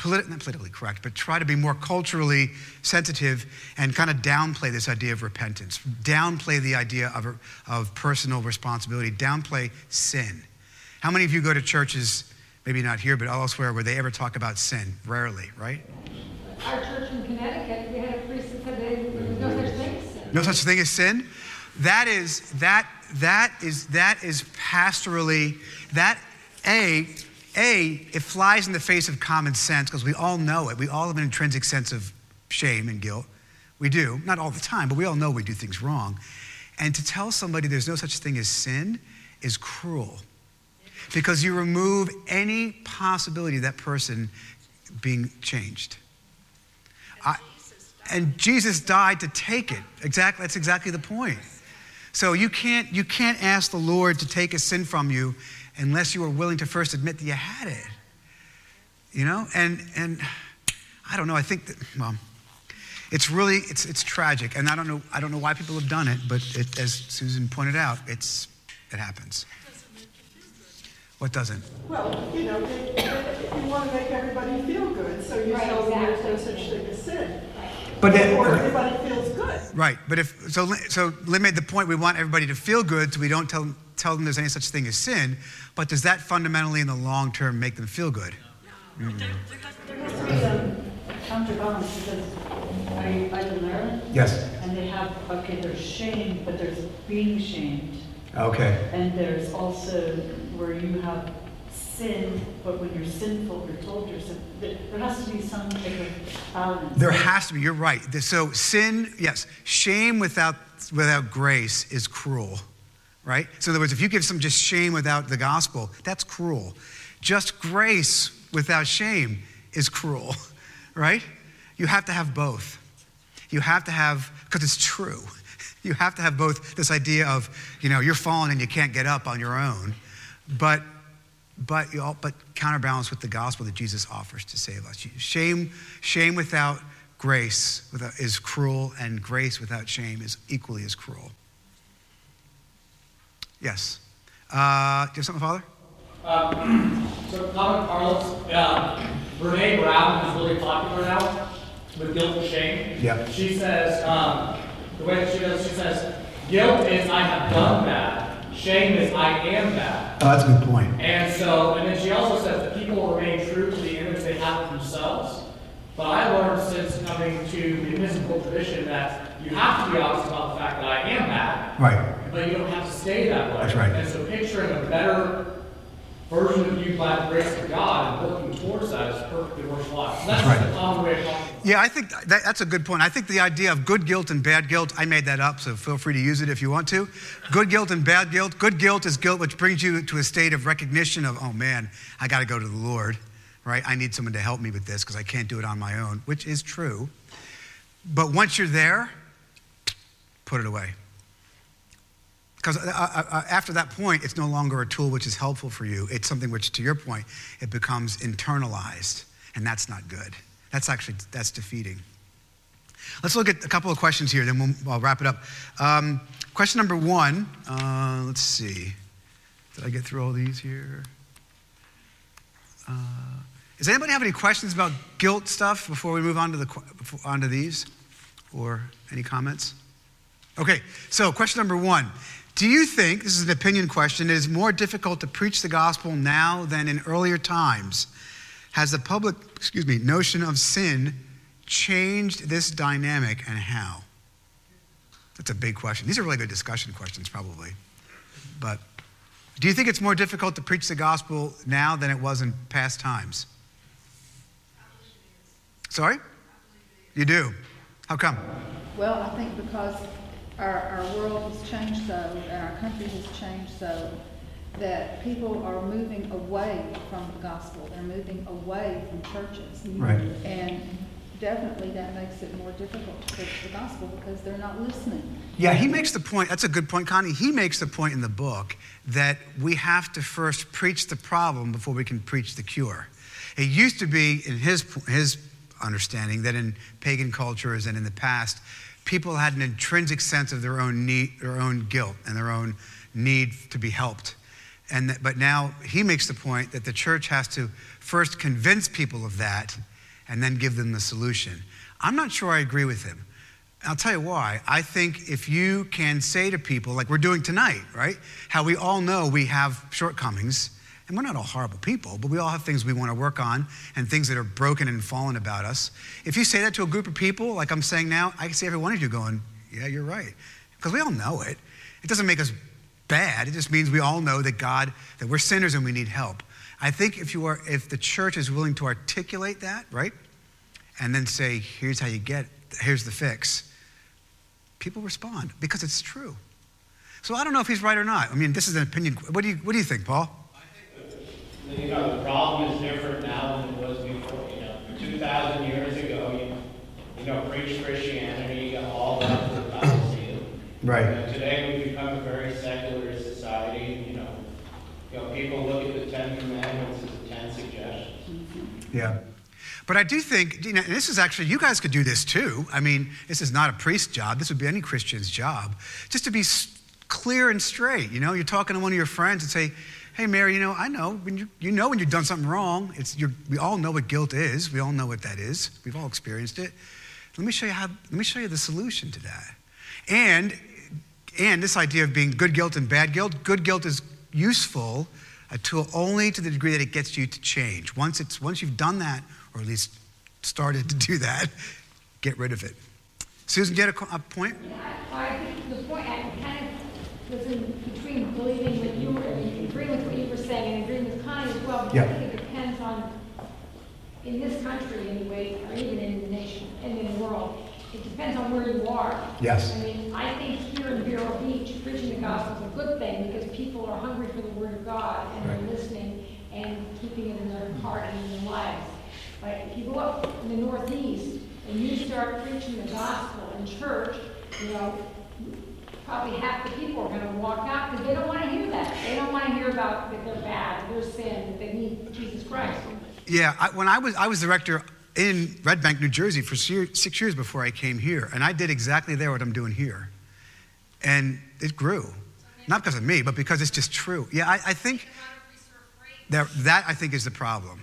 politi- not politically correct, but try to be more culturally sensitive and kind of downplay this idea of repentance, downplay the idea of, of personal responsibility, downplay sin. How many of you go to churches, maybe not here, but elsewhere, where they ever talk about sin? Rarely, right? Our church in Connecticut, we had a priest that said there was no such thing as sin. No such thing as sin. That is that that is that is pastorally that a a it flies in the face of common sense because we all know it. We all have an intrinsic sense of shame and guilt. We do, not all the time, but we all know we do things wrong. And to tell somebody there's no such thing as sin is cruel because you remove any possibility of that person being changed. I, and Jesus died to take it. Exactly, that's exactly the point. So you can't, you can't ask the Lord to take a sin from you unless you are willing to first admit that you had it. You know? And, and I don't know, I think that, well, it's really, it's, it's tragic. And I don't, know, I don't know why people have done it, but it, as Susan pointed out, it's, it happens. What doesn't? Well, you know, they, they, you want to make everybody feel good, so you Right, tell them there's no exactly. such thing as sin. But then- Or everybody feels good. Right, but if so, so Lynn made the point we want everybody to feel good, so we don't tell tell them there's any such thing as sin. But does that fundamentally, in the long term, make them feel good? Mm-hmm. There has to be a counterbalance because I, I Ireland Yes. and they have, okay, there's shame, but there's being shamed. Okay. And there's also where you have sin, but when you're sinful, you're told you're sinful. There has to be some type of balance. There has to be. You're right. So sin, yes, shame without without grace is cruel, right? So in other words, if you give some just shame without the gospel, that's cruel. Just grace without shame is cruel, right? You have to have both. You have to have because it's true. You have to have both this idea of, you know, you're falling and you can't get up on your own, but but but counterbalance with the gospel that Jesus offers to save us. Shame, shame without grace without, is cruel, and grace without shame is equally as cruel. Yes. Uh, do you have something, Father? Um, so common parlance, uh, Brene Brown is really popular now with guilt and shame. Yeah. She says, um, the way that she does, she says, guilt is I have done bad. Shame is I am bad. Oh, that's a good point. And so, and then she also says that people remain true to the image they have of themselves. But I learned since coming to the Episcopal tradition that you have to be honest about the fact that I am bad, Right. but you don't have to stay that way. That's right. And so picturing a better version of you by the grace of God and working towards that is perfectly worthwhile. So that's That's right. the common way of talking. Yeah, I think that, that's a good point. I think the idea of good guilt and bad guilt, I made that up, so feel free to use it if you want to. Good guilt and bad guilt. Good guilt is guilt which brings you to a state of recognition of, oh man, I got to go to the Lord, right? I need someone to help me with this because I can't do it on my own, which is true. But once you're there, put it away. Because uh, uh, uh, after that point, it's no longer a tool which is helpful for you. It's something which, to your point, it becomes internalized, and that's not good. That's actually that's defeating. Let's look at a couple of questions here, then we'll I'll wrap it up. Um, question number one. Uh, let's see. Did I get through all these here? Uh, does anybody have any questions about guilt stuff before we move on to the on to these, or any comments? Okay, so question number one. Do you think, this is an opinion question, it is more difficult to preach the gospel now than in earlier times? Has the public, excuse me, notion of sin changed this dynamic and how? That's a big question. These are really good discussion questions, probably. But do you think it's more difficult to preach the gospel now than it was in past times? Sorry? You do. How come? Well, I think because our, our world has changed so, and our country has changed so, that people are moving away from the gospel. They're moving away from churches. Right. And definitely that makes it more difficult to preach the gospel because they're not listening. Yeah, he makes the point. That's a good point, Connie. He makes the point in the book that we have to first preach the problem before we can preach the cure. It used to be, in his, his understanding, that in pagan cultures and in the past, people had an intrinsic sense of their own need, their own guilt, and their own need to be helped. And that, but now he makes the point that the church has to first convince people of that and then give them the solution. I'm not sure I agree with him. I'll tell you why. I think if you can say to people, like we're doing tonight, right? How we all know we have shortcomings, and we're not all horrible people, but we all have things we want to work on and things that are broken and fallen about us. If you say that to a group of people, like I'm saying now, I can see every one of you going, yeah, you're right. Because we all know it. It doesn't make us bad. It just means we all know that God, that we're sinners and we need help. I think if you are, if the church is willing to articulate that, right? And then say, here's how you get, here's the fix people respond because it's true. So I don't know if he's right or not. I mean, this is an opinion. What do you, what do you think, Paul? You know, the problem is different now than it was before, you know, 2,000 years ago, you, you know, preach Christianity, you got all that to the Bible Right. You know, Today, we've become a very secular society, you know, you know, people look at the Ten Commandments as the Ten Suggestions. Yeah. But I do think, you know, this is actually, you guys could do this too. I mean, this is not a priest's job. This would be any Christian's job. Just to be clear and straight. You know, you're talking to one of your friends and say, hey, Mary, you know, I know when you, you know when you've done something wrong. It's, we all know what guilt is. We all know what that is. We've all experienced it. Let me show you how, let me show you the solution to that. And, and this idea of being good guilt and bad guilt, good guilt is useful a tool only to the degree that it gets you to change. Once, it's, once you've done that, or at least started to do that, get rid of it. Susan, do you have a, a point? I think the point, I kind of was in between believing what you were, agreeing with what you were saying and agreeing with Connie as well. Because Yeah. I think it depends on, in this country anyway, or even in the nation, and in the world, it depends on where you are. Yes. I mean, I think here in Vero Beach, preaching the gospel is a good thing because people are hungry for the word of God and Right. they're listening and keeping it in their heart and in their lives. But if you go up in the Northeast and you start preaching the gospel in church, you know, probably half the people are gonna walk out because they don't wanna hear that. They don't wanna hear about that they're bad, they're sin, that they need Jesus Christ. Yeah, I, when I was, I was director in Red Bank, New Jersey for six years before I came here, and I did exactly there what I'm doing here. And it grew. Not because of me, but because it's just true. Yeah, I, I think that, that I think is the problem.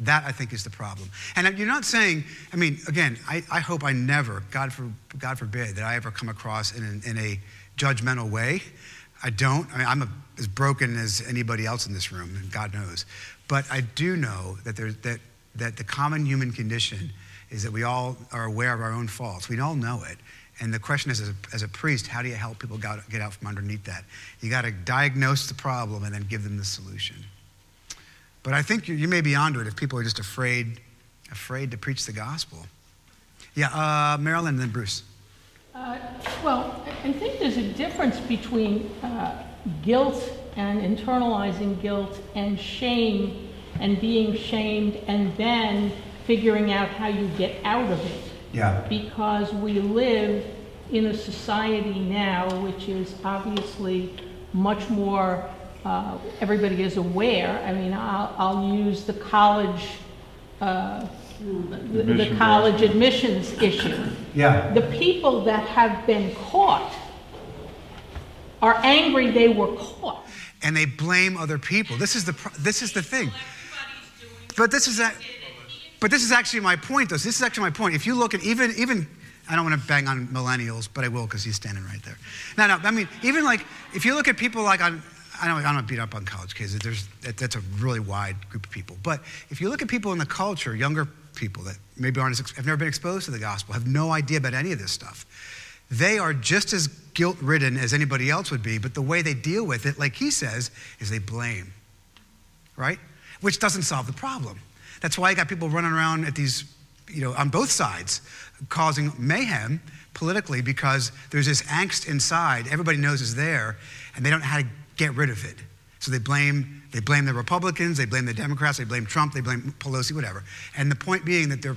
That I think is the problem. And you're not saying, I mean, again, I, I hope I never, God, for, God forbid, that I ever come across in, an, in a judgmental way. I don't. I mean, I'm a, as broken as anybody else in this room, and God knows. But I do know that, there's, that that the common human condition is that we all are aware of our own faults. We all know it. And the question is, as a, as a priest, how do you help people get out, from underneath that? You got to diagnose the problem and then give them the solution. But I think you, you may be onto it if people are just afraid, afraid to preach the gospel. Yeah, uh, Marilyn and then Bruce. Uh, Well, I think there's a difference between uh, guilt and internalizing guilt and shame and being shamed and then figuring out how you get out of it. Yeah. Because we live in a society now which is obviously much more, uh, everybody is aware. I mean, I'll, I'll use the college, uh, the- the Admission college admissions issue Yeah. the people that have been caught are angry they were caught. And they blame other people. This is the, pro- this is the thing. But this is that. But this is actually my point, though. This is actually my point. If you look at even even I don't want to bang on millennials, but I will because he's standing right there. No, no. I mean, even like if you look at people like on. I don't, I don't beat up on college kids. There's, that, that's a really wide group of people. But if you look at people in the culture, younger people that maybe aren't as, have never been exposed to the gospel, have no idea about any of this stuff, they are just as guilt ridden as anybody else would be. But the way they deal with it, like he says, is they blame right? Which doesn't solve the problem. That's why you got people running around at these, you know, on both sides, causing mayhem politically because there's this angst inside. Everybody knows is there, and they don't know how to get rid of it. So they blame they blame the Republicans, they blame the Democrats, they blame Trump, they blame Pelosi, whatever. And the point being that they're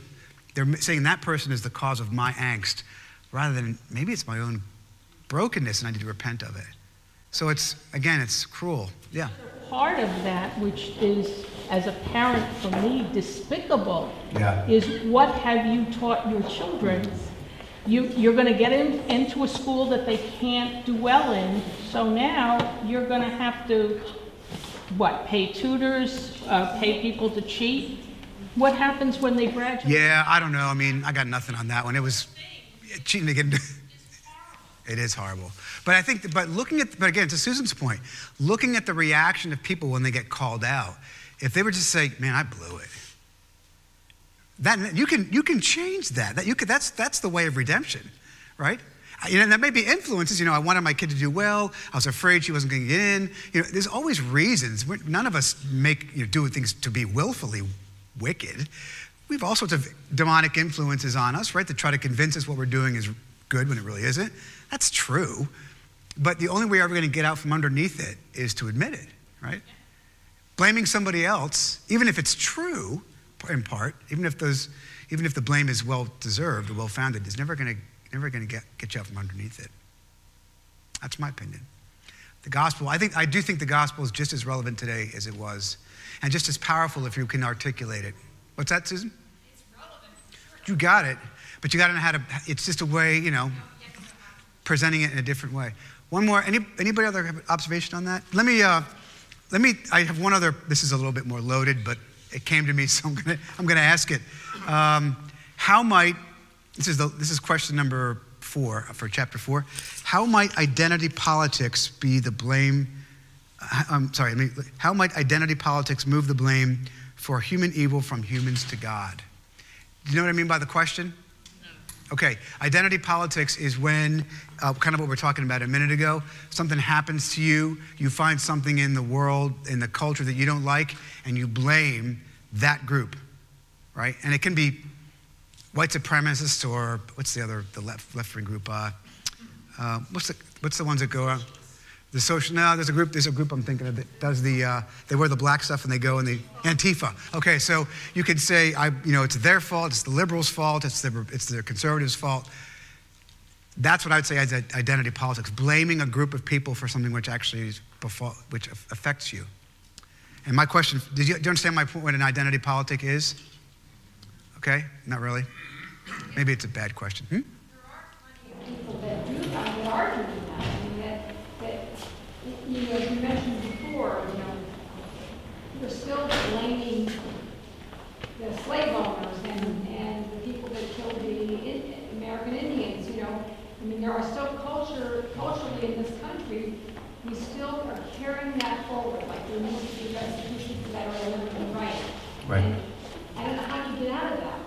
they're saying that person is the cause of my angst, rather than maybe it's my own brokenness and I need to repent of it. So it's again, it's cruel. Yeah. Part of that, which is, as a parent for me, despicable, Yeah. is what have you taught your children? You, you're going to get in, into a school that they can't do well in, so now you're going to have to, what, pay tutors, uh, pay people to cheat? What happens when they graduate? Yeah, I don't know. I mean, I got nothing on that one. It was cheating to get into. It is horrible. But I think, but looking at, but again, to Susan's point, looking at the reaction of people when they get called out, if they were just say, "Man, I blew it," that you can you can change that. That you could. That's that's the way of redemption, right? You know, and that may be influences. You know, I wanted my kid to do well. I was afraid she wasn't going to get in. You know, there's always reasons. We're, none of us make you know, do things to be willfully wicked. We have all sorts of demonic influences on us, right, to try to convince us what we're doing is good when it really isn't. That's true. But the only way we're ever going to get out from underneath it is to admit it, right? Blaming somebody else, even if it's true in part, even if those, even if the blame is well deserved or well founded, is never going to never going to get, get you out from underneath it. That's my opinion. The gospel, I think I do think the gospel is just as relevant today as it was, and just as powerful if you can articulate it. What's that, Susan? It's relevant. You got it, but you got to know how to. It's just a way, you know, presenting it in a different way. One more. Any, anybody other have observation on that? Let me. Uh, let me. I have one other. This is a little bit more loaded, but it came to me, so I'm gonna. I'm gonna ask it. Um, how might this is the, this is question number four for chapter four. How might identity politics be the blame? uh, I'm sorry. I mean, how might identity politics move the blame for human evil from humans to God? Do you know what I mean by the question? Okay, identity politics is when, uh, kind of what we are talking about a minute ago, something happens to you, you find something in the world, in the culture that you don't like, and you blame that group, right? And it can be white supremacists or what's the other, the left left wing group? Uh, uh, what's the what's the ones that go? Uh, the social. No, there's a group. There's a group I'm thinking of that does the. Uh, they wear the black stuff and they go and they Antifa. Okay, so you could say, I, you know, it's their fault. It's the liberals' fault. It's the it's the conservatives' fault. That's what I would say as identity politics, blaming a group of people for something which actually befall, which affects you. And my question: Did you, do you understand my point? What an identity politic is? Okay, not really. Maybe it's a bad question. Hmm? You know, as you mentioned before, you know, we're still blaming the slave owners and, and the people that killed the In- American Indians, you know. I mean, there are still culture, culturally in this country, we still are carrying that forward, like there needs to be restitution for that or everything right. Right. And I don't know how you get out of that?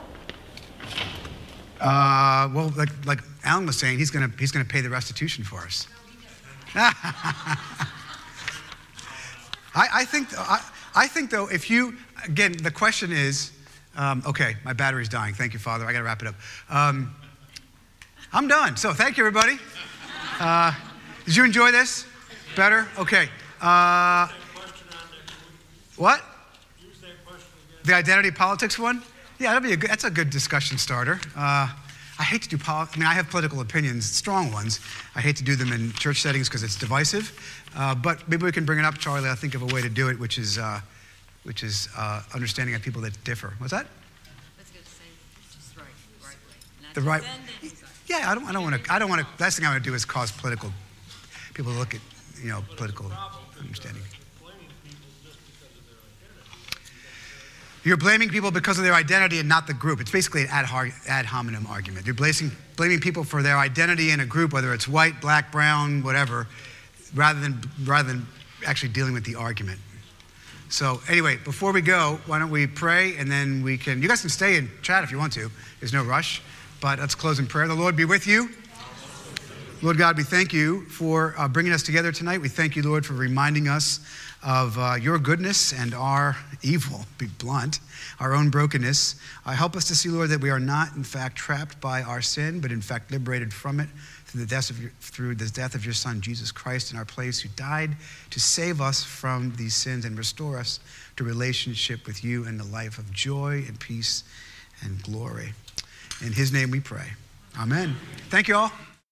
Uh, well, like, like Alan was saying, he's going to he's gonna pay the restitution for us. I, I, think, I, I think, though, if you, again, the question is um, okay, my battery's dying. Thank you, Father. I got to wrap it up. Um, I'm done. So thank you, everybody. Uh, did you enjoy this? Better? Okay. Uh, what? The identity politics one? Yeah, that'd be a good, that's a good discussion starter. Uh, I hate to do poli- I mean, I have political opinions, strong ones. I hate to do them in church settings because it's divisive. Uh, but maybe we can bring it up, Charlie. I think of a way to do it, which is, uh, which is uh, understanding of people that differ. What's that? Say right, right way. The right. Yeah, I don't. I don't want to. I don't want to. Last thing I want to do is cause political people to look at, you know, political understanding. You're blaming people because of their identity and not the group. It's basically an ad, ad hominem argument. You're blaming, blaming people for their identity in a group, whether it's white, black, brown, whatever, rather than, rather than actually dealing with the argument. So, anyway, before we go, why don't we pray and then we can, you guys can stay and chat if you want to. There's no rush. But let's close in prayer. The Lord be with you. Lord God, we thank you for uh, bringing us together tonight. We thank you, Lord, for reminding us of uh, your goodness and our evil, be blunt, our own brokenness. Uh, help us to see, Lord, that we are not, in fact, trapped by our sin, but in fact liberated from it through the death of your, through the death of your Son, Jesus Christ, in our place, who died to save us from these sins and restore us to relationship with you and the life of joy and peace and glory. In his name we pray. Amen. Thank you all.